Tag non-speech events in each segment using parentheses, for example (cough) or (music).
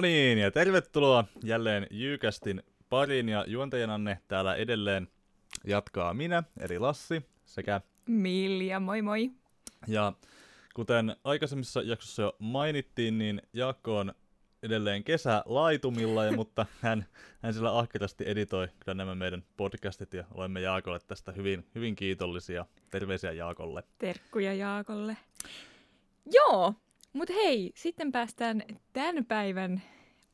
No niin, ja tervetuloa jälleen Jyykästin pariin ja juontajananne täällä edelleen jatkaa minä, eli Lassi, sekä Milja, moi moi. Ja kuten aikaisemmissa jaksossa jo mainittiin, niin Jaakko on edelleen kesä laitumilla, ja, mutta (laughs) hän, hän sillä ahkerasti editoi kyllä nämä meidän podcastit, ja olemme Jaakolle tästä hyvin, hyvin kiitollisia. Terveisiä Jaakolle. Terkkuja Jaakolle. Joo, mutta hei, sitten päästään tämän päivän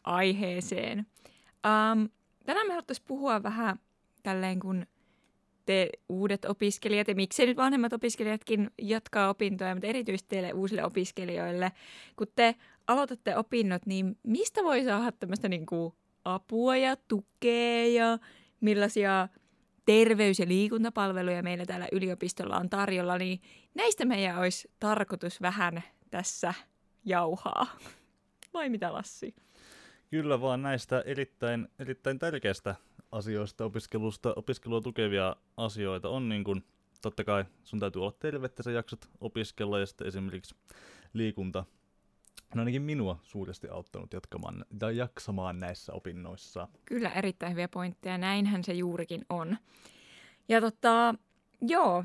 aiheeseen. Um, tänään me haluttaisiin puhua vähän tälleen, kun te uudet opiskelijat, ja miksei nyt vanhemmat opiskelijatkin jatkaa opintoja, mutta erityisesti teille uusille opiskelijoille, kun te aloitatte opinnot, niin mistä voi saada tämmöistä niin kuin apua ja tukea ja millaisia terveys- ja liikuntapalveluja meillä täällä yliopistolla on tarjolla, niin näistä meidän olisi tarkoitus vähän tässä jauhaa. Vai mitä Lassi? Kyllä vaan näistä erittäin, erittäin tärkeistä asioista, opiskelusta, opiskelua tukevia asioita on niin kuin, totta kai sun täytyy olla terve, että sä jaksat opiskella ja sitten esimerkiksi liikunta on ainakin minua suuresti auttanut jatkamaan, tai jaksamaan näissä opinnoissa. Kyllä, erittäin hyviä pointteja. Näinhän se juurikin on. Ja tota, joo,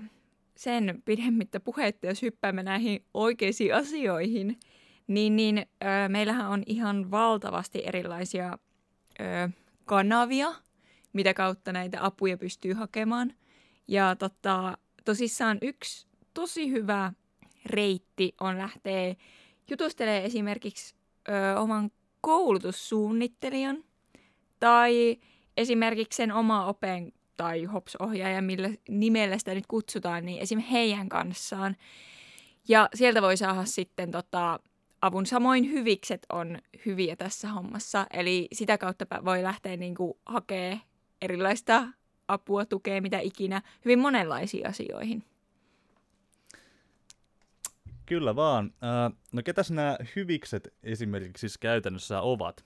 sen pidemmittä puheitta, jos hyppäämme näihin oikeisiin asioihin, niin, niin ö, meillähän on ihan valtavasti erilaisia ö, kanavia, mitä kautta näitä apuja pystyy hakemaan. Ja tota, tosissaan yksi tosi hyvä reitti on lähteä jutustelemaan esimerkiksi ö, oman koulutussuunnittelijan tai esimerkiksi sen oma open tai HOPS-ohjaaja, millä nimellä sitä nyt kutsutaan, niin esim. heidän kanssaan. Ja sieltä voi saada sitten tota, avun. Samoin hyvikset on hyviä tässä hommassa, eli sitä kautta voi lähteä niin kuin, hakemaan erilaista apua, tukea, mitä ikinä, hyvin monenlaisiin asioihin. Kyllä vaan. No ketäs nämä hyvikset esimerkiksi siis käytännössä ovat?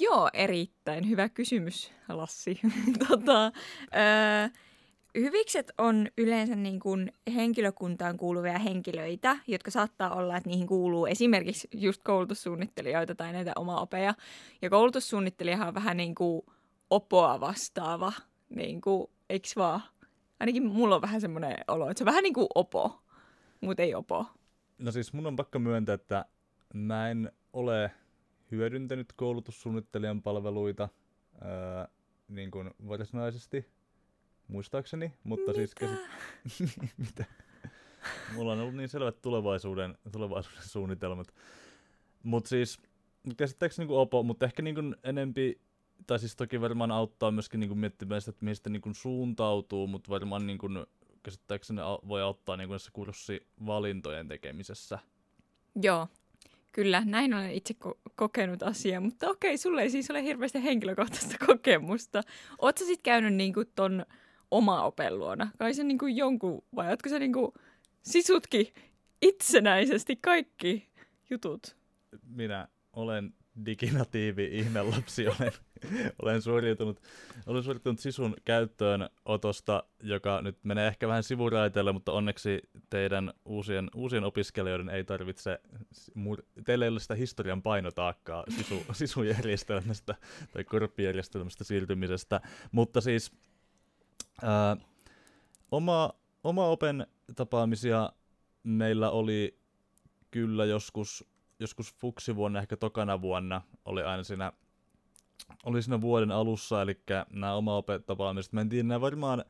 Joo, erittäin hyvä kysymys, Lassi. (laughs) tota, öö, hyvikset on yleensä niin kuin henkilökuntaan kuuluvia henkilöitä, jotka saattaa olla, että niihin kuuluu esimerkiksi just koulutussuunnittelijoita tai näitä oma opeja. Ja koulutussuunnittelijahan on vähän niin kuin opoa vastaava, niin kuin, eikö vaan? Ainakin mulla on vähän semmoinen olo, että se on vähän niin kuin opo, mutta ei opo. No siis mun on pakko myöntää, että mä en ole hyödyntänyt koulutussuunnittelijan palveluita ää, niin kuin varsinaisesti, muistaakseni, mutta siis Mitä? siis... Käsit... (laughs) Mitä? Mulla on ollut niin selvät tulevaisuuden, tulevaisuuden suunnitelmat. Mutta siis käsittääkseni niin opo, mutta ehkä niin kuin enempi, tai siis toki varmaan auttaa myöskin niin kuin miettimään sitä, että mihin sitä niin kuin suuntautuu, mutta varmaan niin kuin, käsittääkseni voi auttaa niin kuin näissä kurssivalintojen tekemisessä. Joo, kyllä, näin olen itse ko- kokenut asiaa, mutta okei, sulle ei siis ole hirveästi henkilökohtaista kokemusta. Oletko sitten käynyt niinku ton oma open luona? Kai se niinku jonkun, vai ootko se niinku sisutkin itsenäisesti kaikki jutut? minä olen diginatiivi ihmelapsi, olen, olen suoriutunut, olen suoriutunut sisun käyttöönotosta, joka nyt menee ehkä vähän sivuraiteelle, mutta onneksi teidän uusien, uusien opiskelijoiden ei tarvitse, mur- teillä ei ole sitä historian painotaakkaa sisu, (laughs) sisujärjestelmästä tai korppijärjestelmästä siirtymisestä, mutta siis ää, oma, oma open tapaamisia meillä oli kyllä joskus joskus fuksivuonna, ehkä tokana vuonna, oli aina siinä, oli siinä vuoden alussa, eli nämä oma opetapaamiset. Mä en tiedä, nämä varmaan,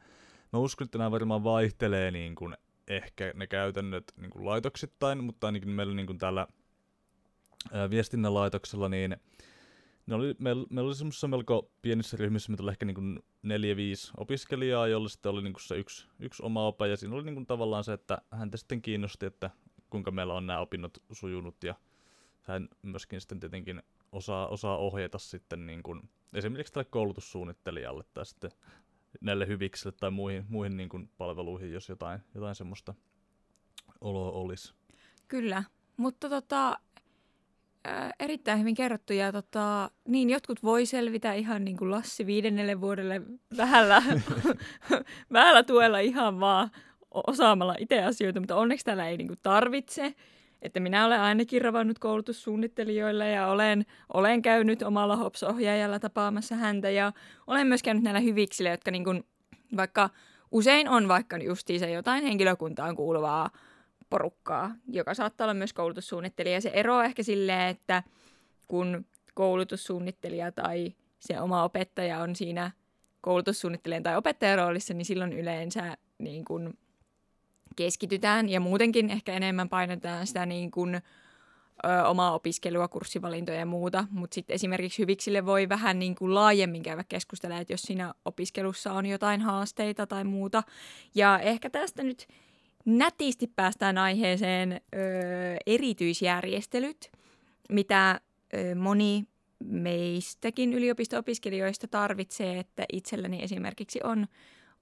mä uskon, että nämä varmaan vaihtelee niin kuin ehkä ne käytännöt niin kuin laitoksittain, mutta ainakin meillä niin kuin täällä ää, viestinnän laitoksella, niin ne oli, meillä, meillä oli semmoisessa melko pienissä ryhmissä, mitä oli ehkä niin neljä, viisi opiskelijaa, jolla sitten oli niin se yksi, yksi oma ope, ja siinä oli niin tavallaan se, että häntä sitten kiinnosti, että kuinka meillä on nämä opinnot sujunut, ja hän myöskin sitten tietenkin osaa, osaa ohjata sitten niin kuin, esimerkiksi tälle koulutussuunnittelijalle tai sitten näille hyviksille tai muihin, muihin niin kuin palveluihin, jos jotain, jotain semmoista oloa olisi. Kyllä, mutta tota, ää, erittäin hyvin kerrottu. Ja tota, niin, jotkut voi selvitä ihan niin kuin Lassi viidennelle vuodelle vähällä, (laughs) vähällä tuella ihan vaan osaamalla itse asioita, mutta onneksi täällä ei niin kuin tarvitse. että minä olen ainakin ravannut koulutussuunnittelijoille ja olen, olen käynyt omalla HOPS-ohjaajalla tapaamassa häntä ja olen myös käynyt näillä hyviksillä, jotka niin kuin, vaikka usein on vaikka justiinsa jotain henkilökuntaan kuuluvaa porukkaa, joka saattaa olla myös koulutussuunnittelija. Se ero ehkä silleen, että kun koulutussuunnittelija tai se oma opettaja on siinä koulutussuunnittelijan tai opettajan roolissa, niin silloin yleensä niin kuin keskitytään ja muutenkin ehkä enemmän painotetaan sitä niin kuin, ö, omaa opiskelua, kurssivalintoja ja muuta, mutta sitten esimerkiksi hyviksille voi vähän niin kuin laajemmin käydä keskustella, että jos siinä opiskelussa on jotain haasteita tai muuta. Ja ehkä tästä nyt nätisti päästään aiheeseen ö, erityisjärjestelyt, mitä ö, moni meistäkin yliopisto-opiskelijoista tarvitsee, että itselläni esimerkiksi on,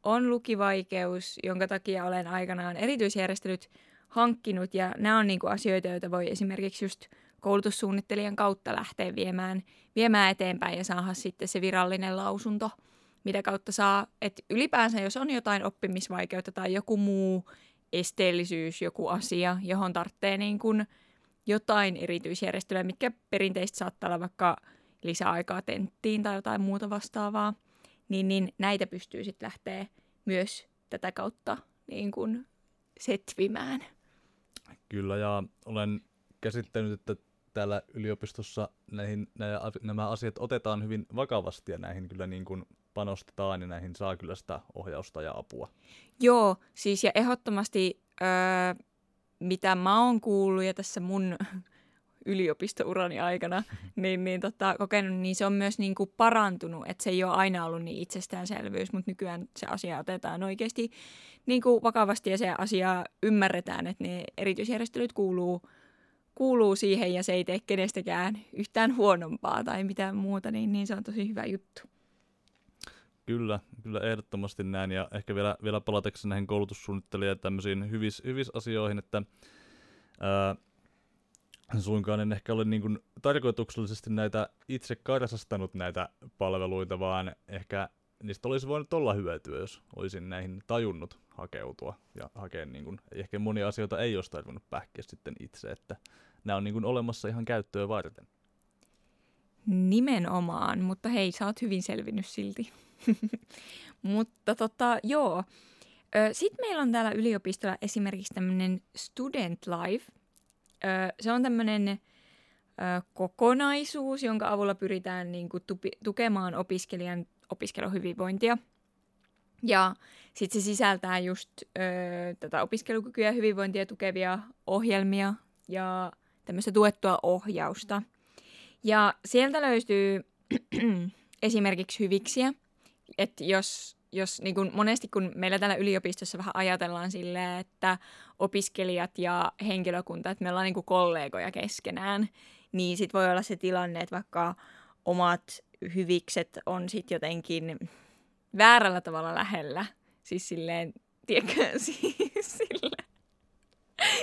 on lukivaikeus, jonka takia olen aikanaan erityisjärjestelyt hankkinut, ja nämä on niin kuin asioita, joita voi esimerkiksi just koulutussuunnittelijan kautta lähteä viemään, viemään eteenpäin ja saada sitten se virallinen lausunto, mitä kautta saa, että ylipäänsä jos on jotain oppimisvaikeutta tai joku muu esteellisyys, joku asia, johon tarvitsee niin kuin jotain erityisjärjestelyä, mitkä perinteisesti saattaa olla vaikka lisäaikaa tenttiin tai jotain muuta vastaavaa, niin, niin näitä pystyy sitten lähteä myös tätä kautta niin kuin setvimään. Kyllä, ja olen käsittänyt, että täällä yliopistossa näihin, nämä asiat otetaan hyvin vakavasti ja näihin kyllä niin kuin panostetaan ja näihin saa kyllä sitä ohjausta ja apua. Joo, siis ja ehdottomasti öö, mitä mä oon kuullut ja tässä mun (laughs) yliopistourani aikana (laughs) niin, niin tota, kokenut, niin se on myös niin kuin parantunut, että se ei ole aina ollut niin itsestäänselvyys, mutta nykyään se asia otetaan oikeasti niin kuin vakavasti ja se asia ymmärretään, että ne erityisjärjestelyt kuuluu, kuuluu siihen ja se ei tee kenestäkään yhtään huonompaa tai mitään muuta, niin, niin se on tosi hyvä juttu. Kyllä, kyllä ehdottomasti näin. Ja ehkä vielä, vielä palatakseni näihin koulutussuunnittelijoihin ja tämmöisiin hyvis, hyvis asioihin, että ää, suinkaan en ehkä ole niin kuin tarkoituksellisesti näitä itse karsastanut näitä palveluita, vaan ehkä niistä olisi voinut olla hyötyä, jos olisin näihin tajunnut hakeutua ja hakea niin kuin, ehkä monia asioita ei olisi tarvinnut pähkiä sitten itse, että nämä on niin kuin olemassa ihan käyttöä varten. Nimenomaan, mutta hei, sä oot hyvin selvinnyt silti. (laughs) Mutta tota, joo. Sitten meillä on täällä yliopistolla esimerkiksi tämmöinen Student Life. Se on tämmöinen kokonaisuus, jonka avulla pyritään niin kuin, tupi, tukemaan opiskelijan opiskeluhyvinvointia. Ja sitten se sisältää just ö, tätä opiskelukykyä ja hyvinvointia tukevia ohjelmia ja tämmöistä tuettua ohjausta. Ja sieltä löytyy (clears throat) esimerkiksi hyviksiä, että jos, jos niin kun monesti kun meillä täällä yliopistossa vähän ajatellaan silleen, että opiskelijat ja henkilökunta, että me ollaan niin kollegoja keskenään, niin sitten voi olla se tilanne, että vaikka omat hyvikset on sitten jotenkin väärällä tavalla lähellä. Siis silleen, tiedätkö, (laughs) siis silleen,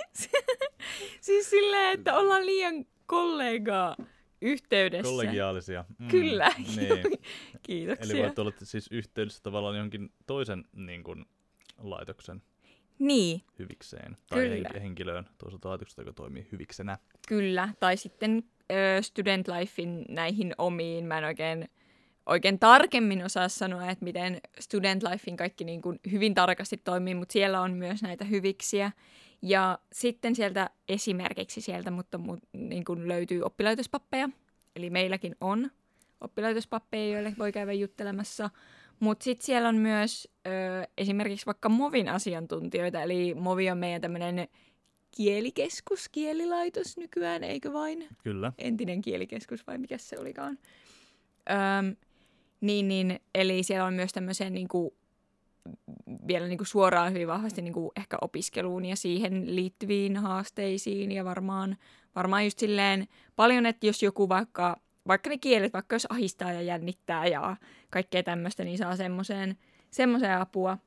(laughs) siis silleen, että ollaan liian kollegaa yhteydessä. Kollegiaalisia. Mm, Kyllä, (laughs) niin. kiitoksia. Eli voit olla siis yhteydessä tavallaan johonkin toisen niin kuin, laitoksen niin. hyvikseen. Tai Kyllä. henkilöön toiselta laitoksesta, joka toimii hyviksenä. Kyllä, tai sitten ö, Student Lifein näihin omiin. Mä en oikein, oikein tarkemmin osaa sanoa, että miten Student Lifein kaikki niin kuin hyvin tarkasti toimii, mutta siellä on myös näitä hyviksiä. Ja sitten sieltä esimerkiksi sieltä, mutta mu, niin kuin löytyy oppilaitospappeja, eli meilläkin on oppilaitospappeja, joille voi käydä juttelemassa. Mutta sitten siellä on myös ö, esimerkiksi vaikka Movin asiantuntijoita, eli Movi on meidän tämmöinen kielikeskus, kielilaitos nykyään, eikö vain? Kyllä. Entinen kielikeskus vai mikä se olikaan. Öm, niin, niin, eli siellä on myös tämmöisen niin kuin, vielä niin kuin suoraan hyvin vahvasti niin kuin ehkä opiskeluun ja siihen liittyviin haasteisiin ja varmaan, varmaan just silleen paljon, että jos joku vaikka, vaikka ne kielet, vaikka jos ahistaa ja jännittää ja kaikkea tämmöistä, niin saa semmoiseen, semmoiseen apua.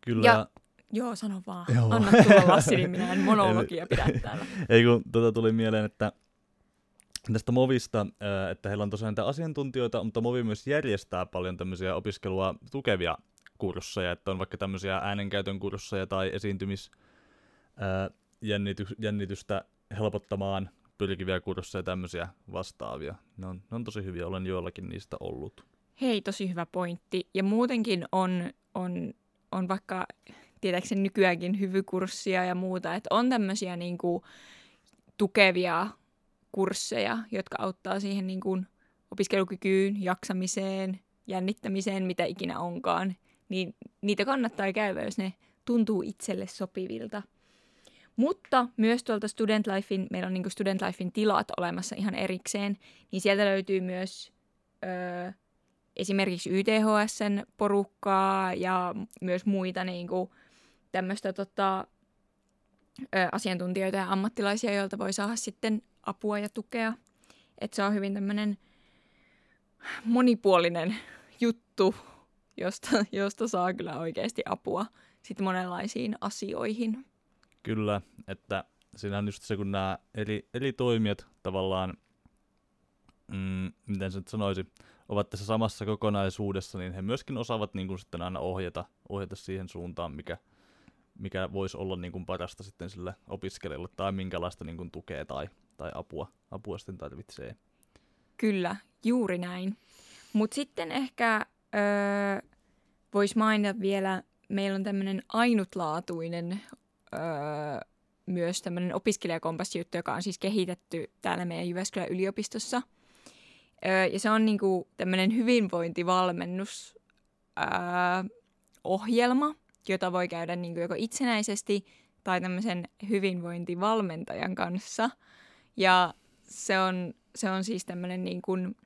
Kyllä. Ja, joo, sano vaan. Joo. Anna tulla (laughs) Lassi, niin minä en monologia pidä täällä. (laughs) Ei kun tota tuli mieleen, että tästä Movista, että heillä on tosiaan asiantuntijoita, mutta Movi myös järjestää paljon tämmöisiä opiskelua tukevia kursseja, että on vaikka tämmöisiä äänenkäytön kursseja tai esiintymis jännitystä helpottamaan pyrkiviä kursseja tämmöisiä vastaavia. Ne on, ne on tosi hyviä, olen joillakin niistä ollut. Hei, tosi hyvä pointti. Ja muutenkin on, on, on vaikka, tietääkseni nykyäänkin hyvykurssia ja muuta, että on tämmöisiä niin kuin, tukevia kursseja, jotka auttaa siihen niin kuin, opiskelukykyyn, jaksamiseen, jännittämiseen, mitä ikinä onkaan. Niin niitä kannattaa käydä, jos ne tuntuu itselle sopivilta. Mutta myös tuolta Student Lifein, meillä on niin Student Lifein tilat olemassa ihan erikseen, niin sieltä löytyy myös öö, esimerkiksi YTHSn porukkaa ja myös muita niin kuin, tämmöistä tota, ö, asiantuntijoita ja ammattilaisia, joilta voi saada sitten apua ja tukea. Että se on hyvin tämmöinen monipuolinen juttu, josta, (laughs) josta saa kyllä oikeasti apua sitten monenlaisiin asioihin. Kyllä, että siinä on just se, kun nämä eri, eri toimijat tavallaan, mm, miten se nyt sanoisi, ovat tässä samassa kokonaisuudessa, niin he myöskin osaavat niin kuin sitten aina ohjata, ohjata siihen suuntaan, mikä, mikä voisi olla niin kuin parasta sitten sille opiskelijalle tai minkälaista niin kuin tukea tai, tai apua, apua sitten tarvitsee. Kyllä, juuri näin. Mutta sitten ehkä öö, voisi mainita vielä, meillä on tämmöinen ainutlaatuinen öö, myös tämmöinen opiskelijakompassijuttu, joka on siis kehitetty täällä meidän Jyväskylän yliopistossa. Öö, ja se on niinku tämmöinen hyvinvointivalmennus öö, ohjelma, jota voi käydä niinku joko itsenäisesti tai tämmöisen hyvinvointivalmentajan kanssa. Ja se on, se on siis tämmöinen niin kuin,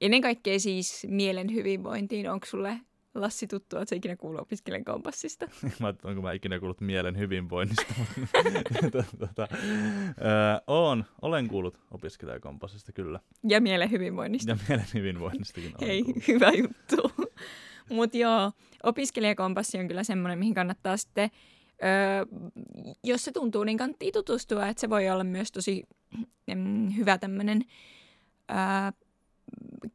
ennen kaikkea siis mielen hyvinvointiin. Onko sulle Lassi tuttu, että sä ikinä kuullut opiskelen kompassista? (laughs) mä onko mä ikinä kuullut mielen hyvinvoinnista. (laughs) tota, öö, on, olen kuullut opiskelijakompassista kyllä. Ja mielen hyvinvoinnista. Ja mielen hyvinvoinnistakin Hei, kuullut. hyvä juttu. Mutta joo, opiskelijakompassi on kyllä semmoinen, mihin kannattaa sitten, öö, jos se tuntuu, niin kannattaa tutustua. Että se voi olla myös tosi mm, hyvä tämmöinen öö,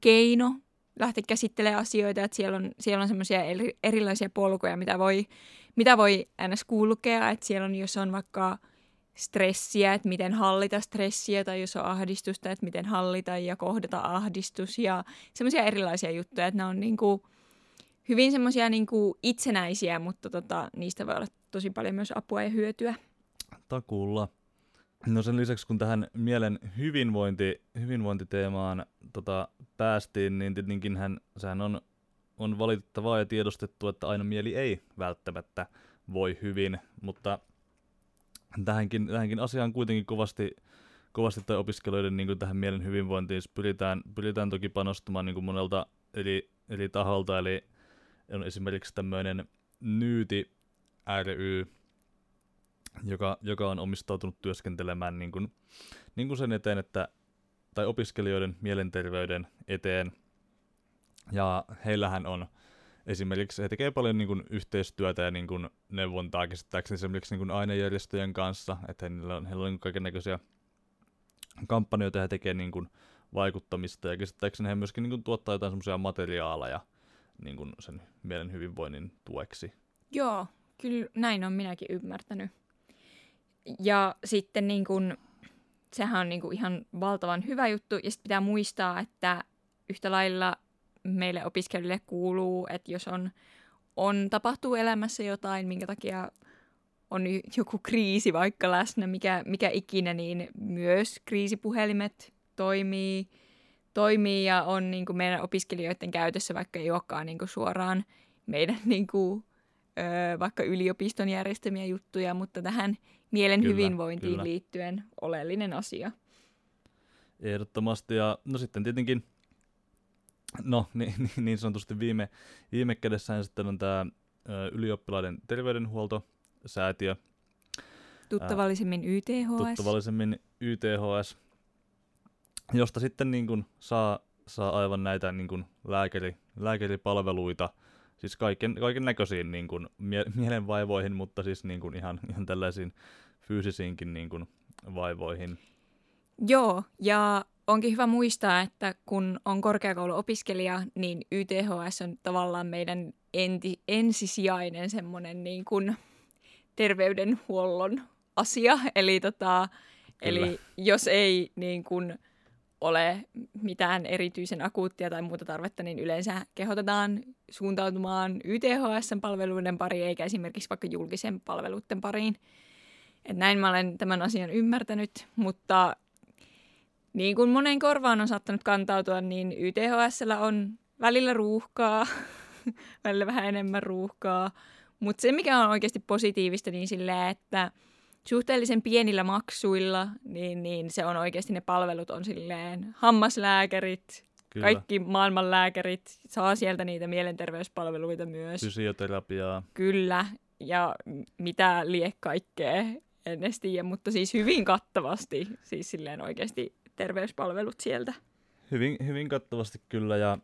keino lähteä käsittelemään asioita, että siellä on, siellä on semmoisia eri, erilaisia polkuja, mitä voi, mitä voi ns. kulkea, että siellä on, jos on vaikka stressiä, että miten hallita stressiä, tai jos on ahdistusta, että miten hallita ja kohdata ahdistus, ja semmoisia erilaisia juttuja, että ne on niinku hyvin semmoisia niinku itsenäisiä, mutta tota, niistä voi olla tosi paljon myös apua ja hyötyä. Takuulla. No sen lisäksi, kun tähän mielen hyvinvointi, hyvinvointiteemaan tota, päästiin, niin tietenkin hän, sehän on, on valitettavaa ja tiedostettu, että aina mieli ei välttämättä voi hyvin, mutta tähänkin, tähänkin asiaan kuitenkin kovasti, kovasti tai opiskelijoiden niin kuin tähän mielen hyvinvointiin pyritään, pyritään toki panostamaan niin kuin monelta eri, eri taholta, eli on esimerkiksi tämmöinen Nyyti ry, joka, joka on omistautunut työskentelemään niin kuin, niin kuin sen eteen, että, tai opiskelijoiden mielenterveyden eteen. Ja heillähän on esimerkiksi, he tekee paljon niin kuin, yhteistyötä ja niin kuin, neuvontaa käsittääkseni esimerkiksi niin kuin, ainejärjestöjen kanssa, että heillä on, heillä on kaiken näköisiä kampanjoita he tekee niin kuin, vaikuttamista ja käsittääkseni he myöskin niin kuin, tuottaa jotain semmoisia materiaaleja niin kuin, sen mielen hyvinvoinnin tueksi. Joo, kyllä näin on minäkin ymmärtänyt. Ja sitten niin kun, sehän on niin kun ihan valtavan hyvä juttu. Ja sitten pitää muistaa, että yhtä lailla meille opiskelijoille kuuluu, että jos on, on tapahtuu elämässä jotain, minkä takia on joku kriisi vaikka läsnä, mikä, mikä ikinä, niin myös kriisipuhelimet toimii, toimii ja on niin kuin meidän opiskelijoiden käytössä, vaikka ei olekaan niin kuin suoraan meidän niin kuin, ö, vaikka yliopiston järjestämiä juttuja, mutta tähän mielen kyllä, hyvinvointiin kyllä. liittyen oleellinen asia. Ehdottomasti. Ja no sitten tietenkin, no (laughs) niin, niin sanotusti viime, viime kädessään sitten on tämä ylioppilaiden terveydenhuoltosäätiö. Tuttavallisemmin YTHS. Tuttavallisemmin YTHS, josta sitten niin kuin saa, saa aivan näitä niin kuin lääkäri, lääkäripalveluita, siis kaiken, kaiken näköisiin niin kuin mie- mielenvaivoihin, mutta siis niin kuin ihan, ihan tällaisiin fyysisiinkin niin kuin vaivoihin. Joo, ja onkin hyvä muistaa, että kun on korkeakouluopiskelija, niin YTHS on tavallaan meidän enti, ensisijainen semmoinen niin kuin terveydenhuollon asia. Eli tota, Eli jos ei niin kuin ole mitään erityisen akuuttia tai muuta tarvetta, niin yleensä kehotetaan suuntautumaan YTHS-palveluiden pariin, eikä esimerkiksi vaikka julkisen palveluiden pariin. Et näin mä olen tämän asian ymmärtänyt, mutta niin kuin monen korvaan on saattanut kantautua, niin YTHSllä on välillä ruuhkaa, (laughs) välillä vähän enemmän ruuhkaa. Mutta se, mikä on oikeasti positiivista, niin silleen, että suhteellisen pienillä maksuilla, niin, niin se on oikeasti ne palvelut on silleen hammaslääkärit, Kyllä. kaikki maailman lääkärit saa sieltä niitä mielenterveyspalveluita myös. Fysioterapiaa. Kyllä, ja mitä lie kaikkea, en edes tiedä, mutta siis hyvin kattavasti, siis silleen oikeasti terveyspalvelut sieltä. Hyvin, hyvin kattavasti kyllä, ja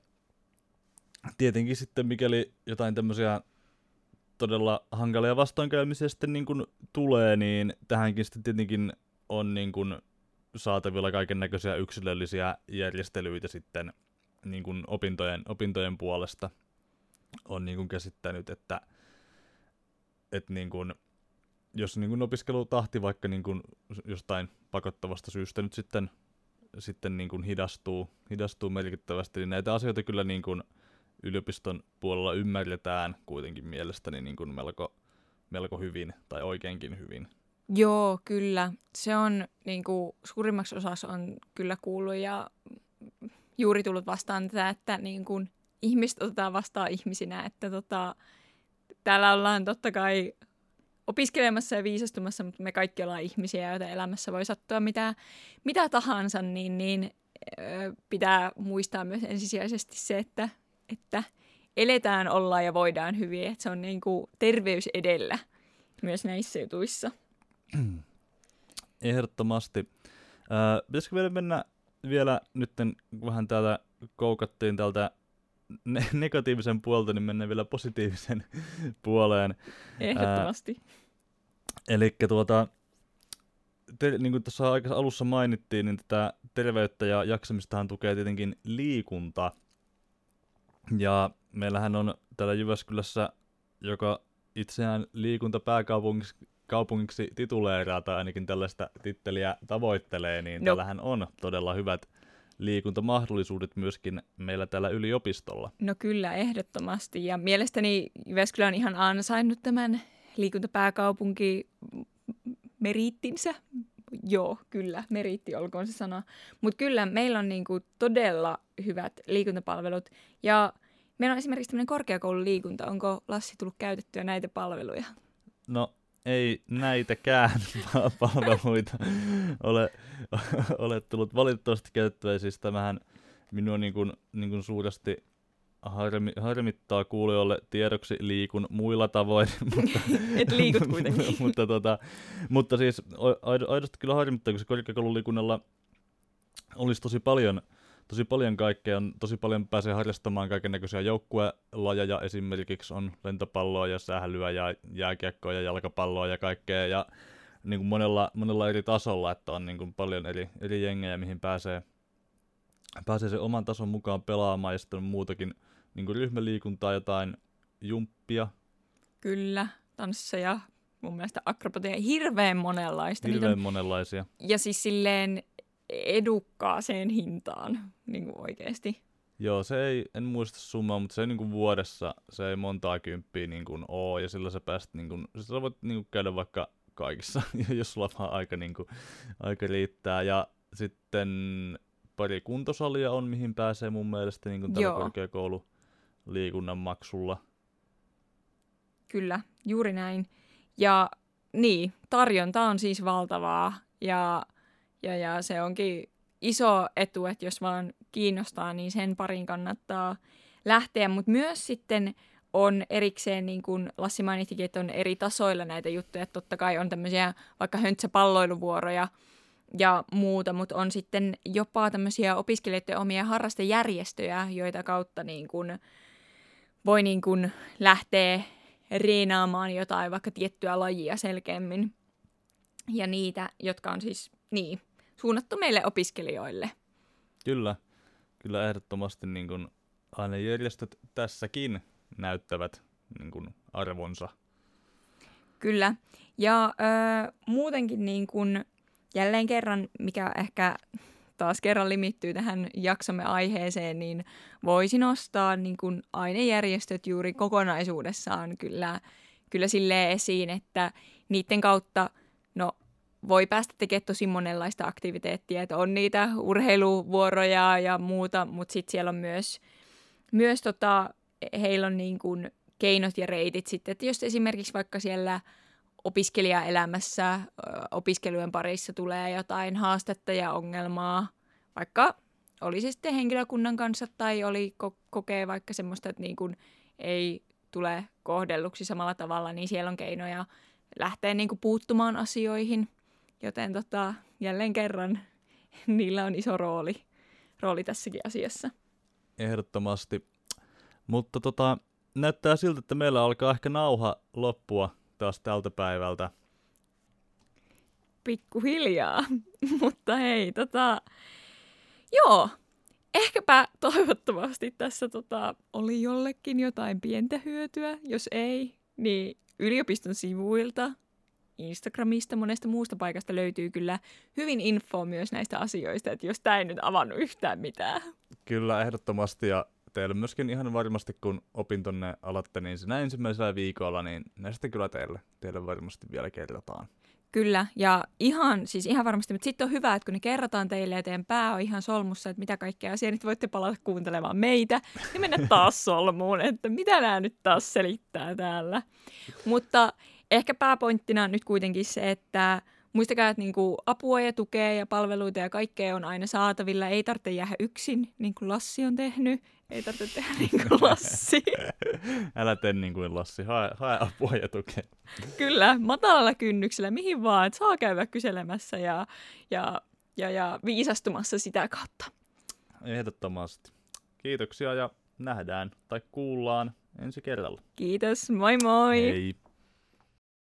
tietenkin sitten mikäli jotain tämmöisiä todella hankalia vastoinkäymisiä sitten niin kuin tulee, niin tähänkin sitten tietenkin on niin kuin saatavilla kaiken näköisiä yksilöllisiä järjestelyitä sitten niin kuin opintojen, opintojen puolesta. On niin kuin käsittänyt, että, että niin kuin, jos niin kuin opiskelutahti vaikka niin kuin jostain pakottavasta syystä nyt sitten, sitten niin kuin hidastuu, hidastuu merkittävästi, niin näitä asioita kyllä niin kuin yliopiston puolella ymmärretään kuitenkin mielestäni niin kuin melko, melko hyvin tai oikeinkin hyvin. Joo, kyllä. Se on niin kuin, suurimmaksi osaksi on kyllä kuullut ja juuri tullut vastaan tätä, että niin kuin, ihmiset otetaan vastaan ihmisinä, että tota, täällä ollaan totta kai opiskelemassa ja viisastumassa, mutta me kaikki ollaan ihmisiä, joita elämässä voi sattua mitä, mitä tahansa, niin, niin pitää muistaa myös ensisijaisesti se, että että eletään, ollaan ja voidaan hyvin, että se on niin kuin terveys edellä myös näissä jutuissa. Ehdottomasti. Äh, pitäisikö vielä mennä vielä nyt vähän täältä koukattiin tältä ne- negatiivisen puolta, niin mennään vielä positiivisen (laughs) puoleen. Ehdottomasti. Äh, Eli tuota, te, niin kuin tuossa alussa mainittiin, niin tätä terveyttä ja jaksamistahan tukee tietenkin liikunta. Ja meillähän on täällä Jyväskylässä, joka itseään liikuntapääkaupungiksi kaupungiksi tituleeraa tai ainakin tällaista titteliä tavoittelee, niin no. tällähän on todella hyvät liikuntamahdollisuudet myöskin meillä täällä yliopistolla. No kyllä, ehdottomasti. Ja mielestäni Jyväskylä on ihan ansainnut tämän liikuntapääkaupunki meriittinsä. Joo, kyllä, meriitti olkoon se sana. Mutta kyllä, meillä on niinku todella hyvät liikuntapalvelut. Ja meillä on esimerkiksi tämmöinen korkeakoululiikunta. Onko Lassi tullut käytettyä näitä palveluja? No ei näitäkään (laughs) palveluita ole, ole tullut valitettavasti käytettyä. Siis tämähän minua niin kuin, niin kuin suuresti harmi, harmittaa kuulijoille tiedoksi liikun muilla tavoin. (laughs) mutta, Et liikut kuitenkin. (laughs) mutta, tota, mutta siis aidosti kyllä harmittaa, koska korkeakoululiikunnalla olisi tosi paljon – tosi paljon kaikkea, on, tosi paljon pääsee harrastamaan kaiken näköisiä joukkuelajeja, esimerkiksi on lentopalloa ja sählyä ja jääkiekkoa ja jalkapalloa ja kaikkea, ja niin kuin monella, monella eri tasolla, että on niin kuin paljon eri, eri jengejä, mihin pääsee, pääsee sen oman tason mukaan pelaamaan, ja sitten on muutakin niin kuin ryhmäliikuntaa, jotain jumppia. Kyllä, tansseja, mun mielestä akrobatia, hirveän monenlaista. Hirveän monenlaisia. Ja siis silleen edukkaaseen hintaan niin kuin oikeasti. Joo, se ei, en muista summaa, mutta se ei niin kuin vuodessa, se ei montaa kymppiä niin kuin oo, ja sillä sä pääst, niin kuin, sä voit niin kuin käydä vaikka kaikissa, (laughs) jos sulla vaan aika, niin kuin, aika riittää. Ja sitten pari kuntosalia on, mihin pääsee mun mielestä niin kuin tällä korkeakoululiikunnan maksulla. Kyllä, juuri näin. Ja niin, tarjonta on siis valtavaa, ja ja, ja se onkin iso etu, että jos vaan kiinnostaa, niin sen parin kannattaa lähteä. Mutta myös sitten on erikseen, niin kuin Lassi mainittikin, että on eri tasoilla näitä juttuja. Että totta kai on tämmöisiä vaikka höntsäpalloiluvuoroja ja muuta, mutta on sitten jopa tämmöisiä opiskelijoiden omia harrastejärjestöjä, joita kautta niin kuin voi niin kuin lähteä reenaamaan jotain vaikka tiettyä lajia selkeämmin. Ja niitä, jotka on siis, niin, suunnattu meille opiskelijoille. Kyllä, kyllä ehdottomasti niin kuin ainejärjestöt tässäkin näyttävät niin kuin arvonsa. Kyllä, ja ö, muutenkin niin kuin jälleen kerran, mikä ehkä taas kerran limittyy tähän jaksomme aiheeseen, niin voisi nostaa niin kuin ainejärjestöt juuri kokonaisuudessaan kyllä, kyllä silleen esiin, että niiden kautta no, voi päästä tekemään tosi monenlaista aktiviteettia, että on niitä urheiluvuoroja ja muuta, mutta sitten siellä on myös, myös tota, heillä on niin kuin keinot ja reitit sitten, että jos esimerkiksi vaikka siellä opiskelijaelämässä, opiskelujen parissa tulee jotain haastetta ja ongelmaa, vaikka oli se sitten henkilökunnan kanssa tai oli ko- kokee vaikka semmoista, että niin kuin ei tule kohdelluksi samalla tavalla, niin siellä on keinoja lähteä niin kuin puuttumaan asioihin. Joten tota, jälleen kerran (laughs) niillä on iso rooli, rooli tässäkin asiassa. Ehdottomasti. Mutta tota, näyttää siltä, että meillä alkaa ehkä nauha loppua taas tältä päivältä. Pikkuhiljaa, (laughs) mutta hei, tota, joo, ehkäpä toivottavasti tässä tota, oli jollekin jotain pientä hyötyä. Jos ei, niin yliopiston sivuilta, Instagramista, monesta muusta paikasta löytyy kyllä hyvin info myös näistä asioista, että jos tämä ei nyt avannut yhtään mitään. Kyllä, ehdottomasti. Ja teille myöskin ihan varmasti, kun opintonne alatte, niin siinä ensimmäisellä viikolla, niin näistä kyllä teille, teille varmasti vielä kerrotaan. Kyllä, ja ihan, siis ihan varmasti, mutta sitten on hyvä, että kun ne kerrotaan teille ja teidän pää on ihan solmussa, että mitä kaikkea asiaa, niin voitte palata kuuntelemaan meitä ja mennä taas (laughs) solmuun, että mitä nämä nyt taas selittää täällä. Mutta ehkä pääpointtina on nyt kuitenkin se, että muistakaa, että niinku apua ja tukea ja palveluita ja kaikkea on aina saatavilla. Ei tarvitse jäädä yksin, niin kuin Lassi on tehnyt. Ei tarvitse tehdä niin kuin (laughs) Lassi. Älä tee niin kuin Lassi, hae, hae apua ja tukea. Kyllä, matalalla kynnyksellä, mihin vaan, että saa käydä kyselemässä ja, ja, ja, ja viisastumassa sitä kautta. Ehdottomasti. Kiitoksia ja nähdään tai kuullaan ensi kerralla. Kiitos, moi moi! Hei!